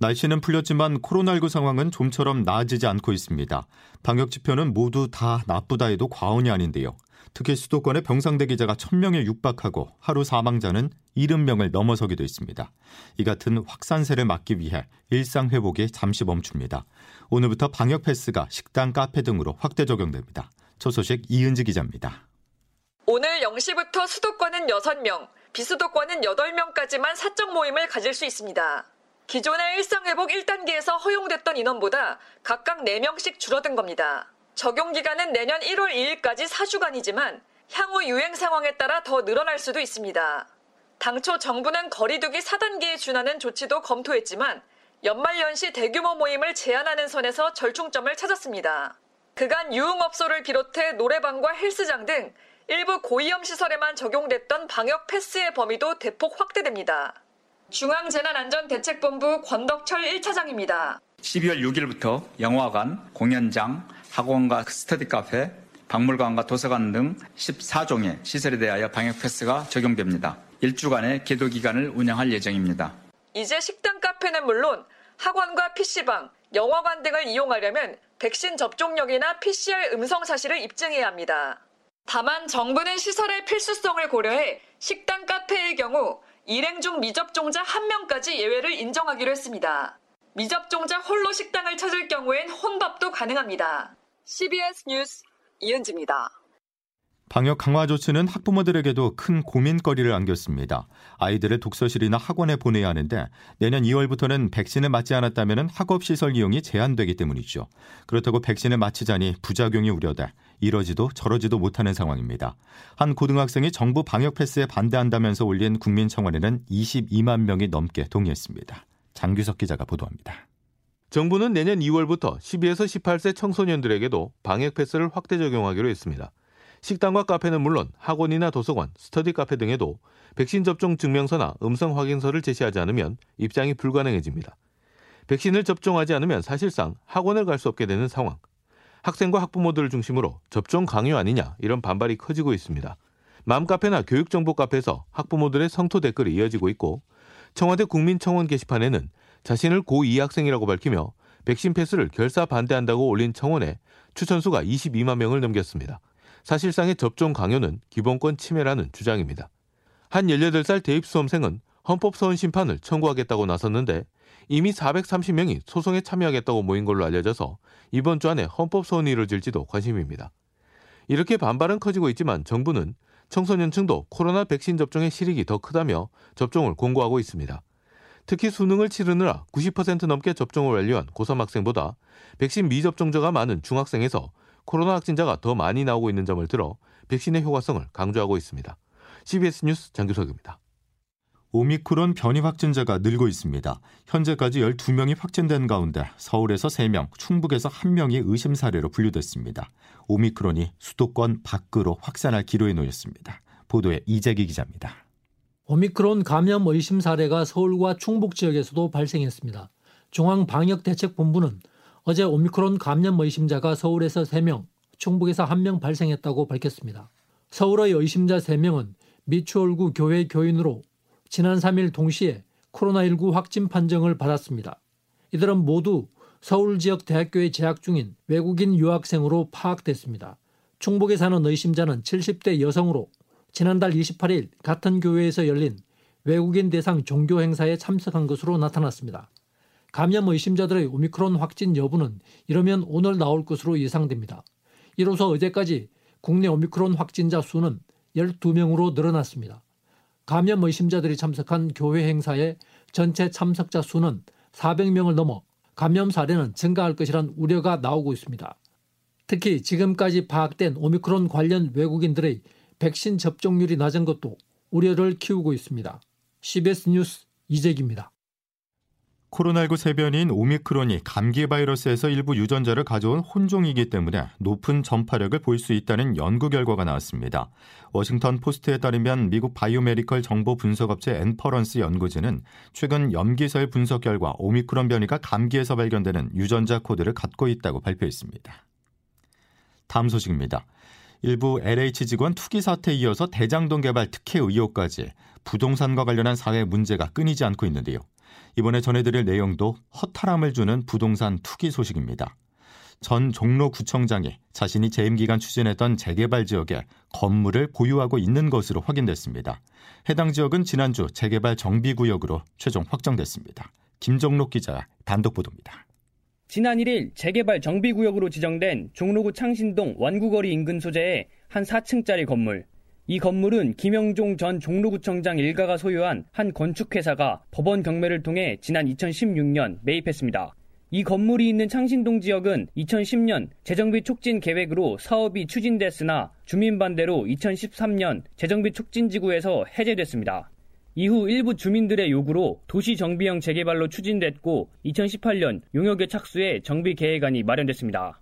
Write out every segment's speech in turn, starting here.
날씨는 풀렸지만 코로나19 상황은 좀처럼 나아지지 않고 있습니다. 방역 지표는 모두 다 나쁘다 해도 과언이 아닌데요. 특히 수도권의 병상대 기자가 1000명에 육박하고 하루 사망자는 70명을 넘어서기도 했습니다. 이 같은 확산세를 막기 위해 일상 회복이 잠시 멈춥니다. 오늘부터 방역 패스가 식당, 카페 등으로 확대 적용됩니다. 첫 소식 이은지 기자입니다. 오늘 0시부터 수도권은 6명, 비수도권은 8명까지만 사적 모임을 가질 수 있습니다. 기존의 일상회복 1단계에서 허용됐던 인원보다 각각 4명씩 줄어든 겁니다. 적용 기간은 내년 1월 2일까지 4주간이지만 향후 유행 상황에 따라 더 늘어날 수도 있습니다. 당초 정부는 거리두기 4단계에 준하는 조치도 검토했지만 연말연시 대규모 모임을 제한하는 선에서 절충점을 찾았습니다. 그간 유흥업소를 비롯해 노래방과 헬스장 등 일부 고위험 시설에만 적용됐던 방역 패스의 범위도 대폭 확대됩니다. 중앙재난안전대책본부 권덕철 1차장입니다. 12월 6일부터 영화관, 공연장, 학원과 스터디 카페, 박물관과 도서관 등 14종의 시설에 대하여 방역 패스가 적용됩니다. 일주간의 계도 기간을 운영할 예정입니다. 이제 식당 카페는 물론 학원과 PC방, 영화관 등을 이용하려면 백신 접종력이나 PCR 음성 사실을 입증해야 합니다. 다만 정부는 시설의 필수성을 고려해 식당 카페의 경우 일행 중 미접종자 1명까지 예외를 인정하기로 했습니다. 미접종자 홀로 식당을 찾을 경우엔 혼밥도 가능합니다. CBS 뉴스 이은지입니다. 방역 강화 조치는 학부모들에게도 큰 고민거리를 안겼습니다. 아이들을 독서실이나 학원에 보내야 하는데 내년 2월부터는 백신을 맞지 않았다면 학업시설 이용이 제한되기 때문이죠. 그렇다고 백신을 맞히자니 부작용이 우려돼 이러지도 저러지도 못하는 상황입니다. 한 고등학생이 정부 방역 패스에 반대한다면서 올린 국민 청원에는 22만 명이 넘게 동의했습니다. 장규석 기자가 보도합니다. 정부는 내년 2월부터 12에서 18세 청소년들에게도 방역 패스를 확대 적용하기로 했습니다. 식당과 카페는 물론 학원이나 도서관, 스터디 카페 등에도 백신 접종 증명서나 음성 확인서를 제시하지 않으면 입장이 불가능해집니다. 백신을 접종하지 않으면 사실상 학원을 갈 수 없게 되는 상황. 학생과 학부모들을 중심으로 접종 강요 아니냐 이런 반발이 커지고 있습니다. 맘카페나 교육정보 카페에서 학부모들의 성토 댓글이 이어지고 있고 청와대 국민청원 게시판에는 자신을 고2 학생이라고 밝히며 백신 패스를 결사 반대한다고 올린 청원에 추천수가 22만 명을 넘겼습니다. 사실상의 접종 강요는 기본권 침해라는 주장입니다. 한 18살 대입 수험생은 헌법소원 심판을 청구하겠다고 나섰는데 이미 430명이 소송에 참여하겠다고 모인 걸로 알려져서 이번 주 안에 헌법 소원이 이루어질지도 관심입니다. 이렇게 반발은 커지고 있지만 정부는 청소년층도 코로나 백신 접종의 실익이 더 크다며 접종을 공고하고 있습니다. 특히 수능을 치르느라 90% 넘게 접종을 완료한 고3 학생보다 백신 미접종자가 많은 중학생에서 코로나 확진자가 더 많이 나오고 있는 점을 들어 백신의 효과성을 강조하고 있습니다. CBS 뉴스 장규석입니다. 오미크론 변이 확진자가 늘고 있습니다. 현재까지 12명이 확진된 가운데 서울에서 3명, 충북에서 1명이 의심 사례로 분류됐습니다. 오미크론이 수도권 밖으로 확산할 기로에 놓였습니다. 보도에 이재기 기자입니다. 오미크론 감염 의심 사례가 서울과 충북 지역에서도 발생했습니다. 중앙방역대책본부는 어제 오미크론 감염 의심자가 서울에서 3명, 충북에서 1명 발생했다고 밝혔습니다. 서울의 의심자 3명은 미추홀구 교회 교인으로 지난 3일 동시에 코로나19 확진 판정을 받았습니다. 이들은 모두 서울 지역 대학교에 재학 중인 외국인 유학생으로 파악됐습니다. 충북에 사는 의심자는 70대 여성으로 지난달 28일 같은 교회에서 열린 외국인 대상 종교 행사에 참석한 것으로 나타났습니다. 감염 의심자들의 오미크론 확진 여부는 이러면 오늘 나올 것으로 예상됩니다. 이로써 어제까지 국내 오미크론 확진자 수는 12명으로 늘어났습니다. 감염 의심자들이 참석한 교회 행사의 전체 참석자 수는 400명을 넘어 감염 사례는 증가할 것이란 우려가 나오고 있습니다. 특히 지금까지 파악된 오미크론 관련 외국인들의 백신 접종률이 낮은 것도 우려를 키우고 있습니다. CBS 뉴스 이재기입니다. 코로나19 세변인 오미크론이 감기 바이러스에서 일부 유전자를 가져온 혼종이기 때문에 높은 전파력을 보일 수 있다는 연구 결과가 나왔습니다. 워싱턴 포스트에 따르면 미국 biomedical 정보 분석업체 엔퍼런스 연구진은 최근 염기서열 분석 결과 오미크론 변이가 감기에서 발견되는 유전자 코드를 갖고 있다고 발표했습니다. 다음 소식입니다. 일부 LH 직원 투기 사태에 이어서 대장동 개발 특혜 의혹까지 부동산과 관련한 사회 문제가 끊이지 않고 있는데요. 이번에 전해드릴 내용도 허탈함을 주는 부동산 투기 소식입니다. 전 종로구청장이 자신이 재임 기간 추진했던 재개발 지역에 건물을 보유하고 있는 것으로 확인됐습니다. 해당 지역은 지난주 재개발 정비구역으로 최종 확정됐습니다. 김정록 기자 단독 보도입니다. 지난 1일 재개발 정비구역으로 지정된 종로구 창신동 완구거리 인근 소재의 한 4층짜리 건물. 이 건물은 김영종 전 종로구청장 일가가 소유한 한 건축회사가 법원 경매를 통해 지난 2016년 매입했습니다. 이 건물이 있는 창신동 지역은 2010년 재정비 촉진 계획으로 사업이 추진됐으나 주민 반대로 2013년 재정비 촉진 지구에서 해제됐습니다. 이후 일부 주민들의 요구로 도시 정비형 재개발로 추진됐고 2018년 용역에 착수해 정비 계획안이 마련됐습니다.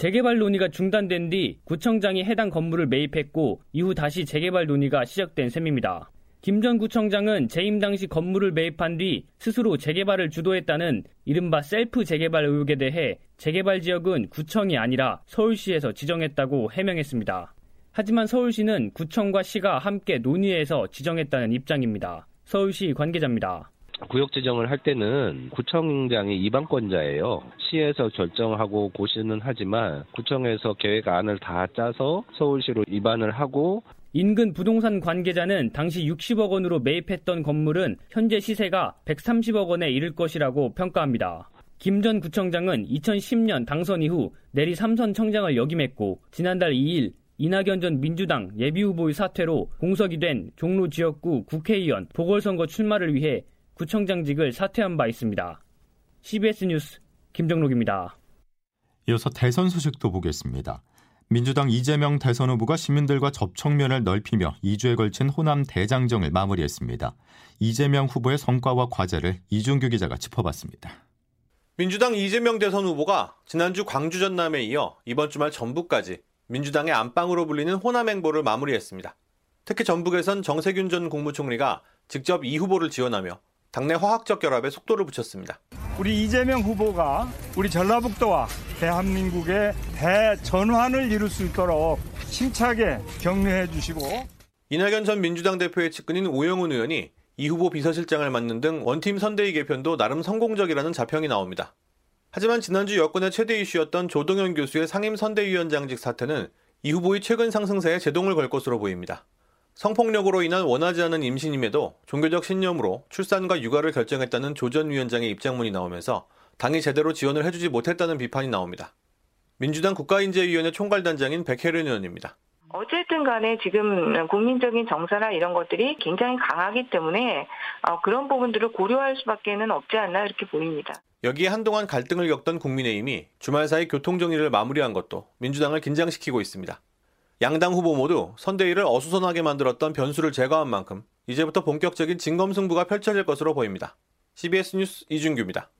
재개발 논의가 중단된 뒤 구청장이 해당 건물을 매입했고 이후 다시 재개발 논의가 시작된 셈입니다. 김 전 구청장은 재임 당시 건물을 매입한 뒤 스스로 재개발을 주도했다는 이른바 셀프 재개발 의혹에 대해 재개발 지역은 구청이 아니라 서울시에서 지정했다고 해명했습니다. 하지만 서울시는 구청과 시가 함께 논의해서 지정했다는 입장입니다. 서울시 관계자입니다. 구역 지정을 할 때는 구청장이 이방권자예요. 시에서 결정하고 고시는 하지만 구청에서 계획안을 다 짜서 서울시로 입안을 하고 인근 부동산 관계자는 당시 60억 원으로 매입했던 건물은 현재 시세가 130억 원에 이를 것이라고 평가합니다. 김 전 구청장은 2010년 당선 이후 내리 삼선 청장을 역임했고 지난달 2일 이낙연 전 민주당 예비후보의 사퇴로 공석이 된 종로 지역구 국회의원 보궐선거 출마를 위해 구청장직을 사퇴한 바 있습니다. CBS 뉴스 김정록입니다. 이어서 대선 소식도 보겠습니다. 민주당 이재명 대선 후보가 시민들과 접촉면을 넓히며 2주에 걸친 호남 대장정을 마무리했습니다. 이재명 후보의 성과와 과제를 이준규 기자가 짚어봤습니다. 민주당 이재명 대선 후보가 지난주 광주 전남에 이어 이번 주말 전북까지 민주당의 안방으로 불리는 호남 행보를 마무리했습니다. 특히 전북에선 정세균 전 국무총리가 직접 이 후보를 지원하며 당내 화학적 결합에 속도를 붙였습니다. 우리 이재명 후보가 우리 전라북도와 대한민국의 대전환을 이룰 수 있도록 힘차게 격려해 주시고 이낙연 전 민주당 대표의 측근인 오영훈 의원이 이 후보 비서실장을 맡는 등 원팀 선대위 개편도 나름 성공적이라는 자평이 나옵니다. 하지만 지난주 여권의 최대 이슈였던 조동현 교수의 상임 선대위원장직 사태는 이 후보의 최근 상승세에 제동을 걸 것으로 보입니다. 성폭력으로 인한 원하지 않은 임신임에도 종교적 신념으로 출산과 육아를 결정했다는 조 전 위원장의 입장문이 나오면서 당이 제대로 지원을 해주지 못했다는 비판이 나옵니다. 민주당 국가인재위원회 총괄단장인 백혜련 의원입니다. 어쨌든 간에 지금 국민적인 정서나 이런 것들이 굉장히 강하기 때문에 그런 부분들을 고려할 수밖에는 없지 않나 이렇게 보입니다. 여기에 한동안 갈등을 겪던 국민의힘이 주말 사이 교통정리를 마무리한 것도 민주당을 긴장시키고 있습니다. 양당 후보 모두 선대위를 어수선하게 만들었던 변수를 제거한 만큼 이제부터 본격적인 진검승부가 펼쳐질 것으로 보입니다. CBS 뉴스 이준규입니다.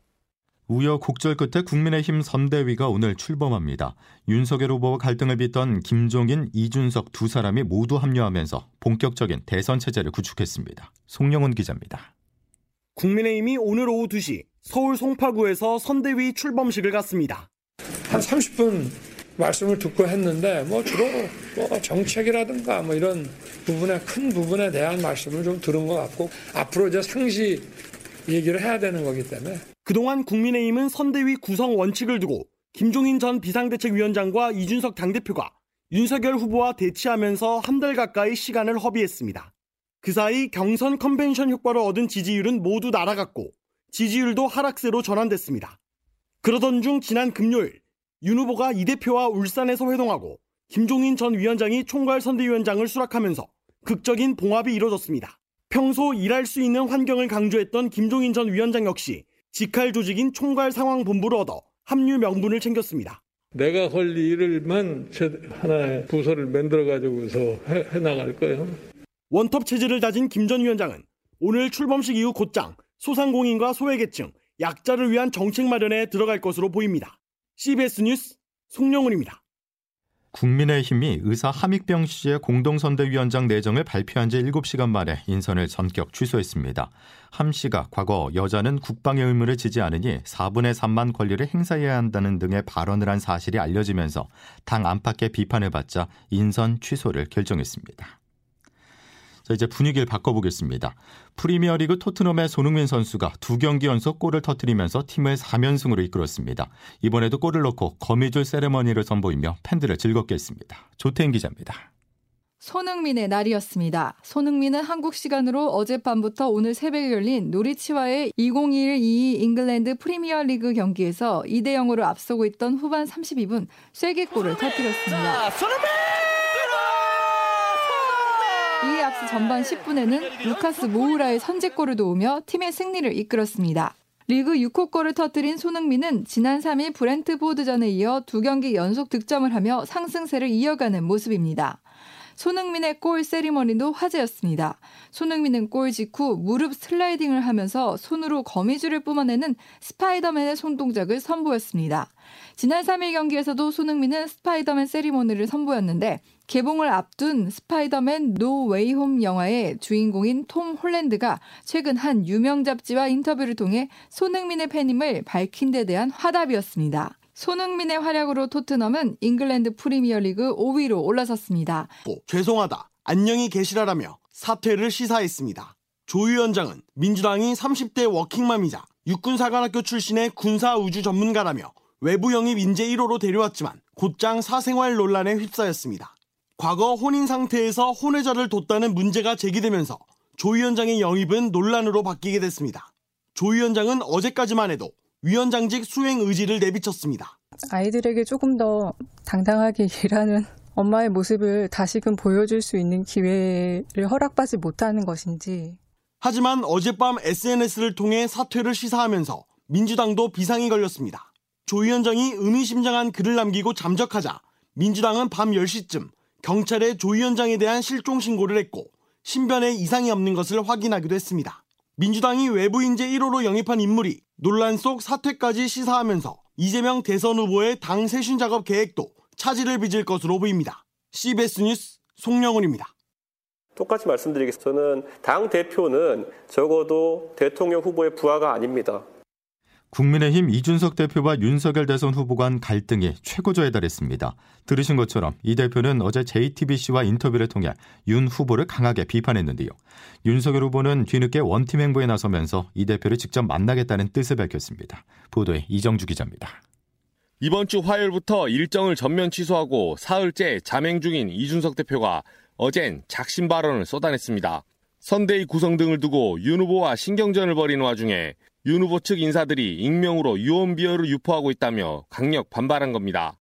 우여곡절 끝에 국민의힘 선대위가 오늘 출범합니다. 윤석열 후보와 갈등을 빚던 김종인, 이준석 두 사람이 모두 합류하면서 본격적인 대선 체제를 구축했습니다. 송영훈 기자입니다. 국민의힘이 오늘 오후 2시 서울 송파구에서 선대위 출범식을 갖습니다. 한 30분 말씀을 듣고 했는데 뭐 주로 뭐 정책이라든가 뭐 이런 부분에 큰 부분에 대한 말씀을 좀 들은 것 같고 앞으로 이제 상시 얘기를 해야 되는 거기 때문에 그동안 국민의힘은 선대위 구성 원칙을 두고 김종인 전 비상대책위원장과 이준석 당대표가 윤석열 후보와 대치하면서 한 달 가까이 시간을 허비했습니다. 그 사이 경선 컨벤션 효과를 얻은 지지율은 모두 날아갔고 지지율도 하락세로 전환됐습니다. 그러던 중 지난 금요일 윤 후보가 이 대표와 울산에서 회동하고 김종인 전 위원장이 총괄 선대위원장을 수락하면서 극적인 봉합이 이뤄졌습니다. 평소 일할 수 있는 환경을 강조했던 김종인 전 위원장 역시 직할 조직인 총괄 상황 본부를 얻어 합류 명분을 챙겼습니다. 내가 할 일을만 하나의 부서를 만들어 가지고서 해, 해 나갈 거예요. 원톱 체제를 다진 김 전 위원장은 오늘 출범식 이후 곧장 소상공인과 소외계층, 약자를 위한 정책 마련에 들어갈 것으로 보입니다. CBS 뉴스 송영훈입니다. 국민의힘이 의사 함익병 씨의 공동선대위원장 내정을 발표한 지 7시간 만에 인선을 전격 취소했습니다. 함 씨가 과거 여자는 국방의 의무를 지지 않으니 4분의 3만 권리를 행사해야 한다는 등의 발언을 한 사실이 알려지면서 당 안팎의 비판을 받자 인선 취소를 결정했습니다. 자, 이제 분위기를 바꿔보겠습니다. 프리미어리그 토트넘의 손흥민 선수가 두 경기 연속 골을 터뜨리면서 팀을 4연승으로 이끌었습니다. 이번에도 골을 넣고 거미줄 세레머니를 선보이며 팬들을 즐겁게 했습니다. 조태인 기자입니다. 손흥민의 날이었습니다. 손흥민은 한국 시간으로 어젯밤부터 오늘 새벽에 열린 노리치와의 2021-22 잉글랜드 프리미어 리그 경기에서 2대 0으로 앞서고 있던 후반 32분 쐐기골을 터뜨렸습니다. 손흥민! 앞서 전반 10분에는 루카스 모우라의 선제골을 도우며 팀의 승리를 이끌었습니다. 리그 6호 골을 터뜨린 손흥민은 지난 3일 브렌트포드전에 이어 두 경기 연속 득점을 하며 상승세를 이어가는 모습입니다. 손흥민의 골 세리머니도 화제였습니다. 손흥민은 골 직후 무릎 슬라이딩을 하면서 손으로 거미줄을 뿜어내는 스파이더맨의 손동작을 선보였습니다. 지난 3일 경기에서도 손흥민은 스파이더맨 세리머니를 선보였는데 개봉을 앞둔 스파이더맨 노 웨이 홈 영화의 주인공인 톰 홀랜드가 최근 한 유명 잡지와 인터뷰를 통해 손흥민의 팬임을 밝힌 데 대한 화답이었습니다. 손흥민의 활약으로 토트넘은 잉글랜드 프리미어리그 5위로 올라섰습니다. 죄송하다. 안녕히 계시라라며 사퇴를 시사했습니다. 조 위원장은 민주당이 30대 워킹맘이자 육군사관학교 출신의 군사우주 전문가라며 외부 영입 인재 1호로 데려왔지만 곧장 사생활 논란에 휩싸였습니다. 과거 혼인 상태에서 혼외자를 뒀다는 문제가 제기되면서 조 위원장의 영입은 논란으로 바뀌게 됐습니다. 조 위원장은 어제까지만 해도 위원장직 수행 의지를 내비쳤습니다. 아이들에게 조금 더 당당하게 일하는 엄마의 모습을 다시금 보여줄 수 있는 기회를 허락받지 못하는 것인지. 하지만 어젯밤 SNS를 통해 사퇴를 시사하면서 민주당도 비상이 걸렸습니다. 조 위원장이 의미심장한 글을 남기고 잠적하자 민주당은 밤 10시쯤 경찰에 조 위원장에 대한 실종 신고를 했고 신변에 이상이 없는 것을 확인하기도 했습니다. 민주당이 외부 인재 1호로 영입한 인물이 논란 속 사퇴까지 시사하면서 이재명 대선 후보의 당 세신 작업 계획도 차질을 빚을 것으로 보입니다. CBS 뉴스 송영훈입니다. 똑같이 말씀드리겠습니다. 저는 당 대표는 적어도 대통령 후보의 부하가 아닙니다. 국민의힘 이준석 대표와 윤석열 대선 후보 간 갈등이 최고조에 달했습니다. 들으신 것처럼 이 대표는 어제 JTBC와 인터뷰를 통해 윤 후보를 강하게 비판했는데요. 윤석열 후보는 뒤늦게 원팀 행보에 나서면서 이 대표를 직접 만나겠다는 뜻을 밝혔습니다. 보도에 이정주 기자입니다. 이번 주 화요일부터 일정을 전면 취소하고 사흘째 잠행 중인 이준석 대표가 어젠 작심 발언을 쏟아냈습니다. 선대위 구성 등을 두고 윤 후보와 신경전을 벌이는 와중에 윤 후보 측 인사들이 익명으로 유언비어를 유포하고 있다며 강력 반발한 겁니다.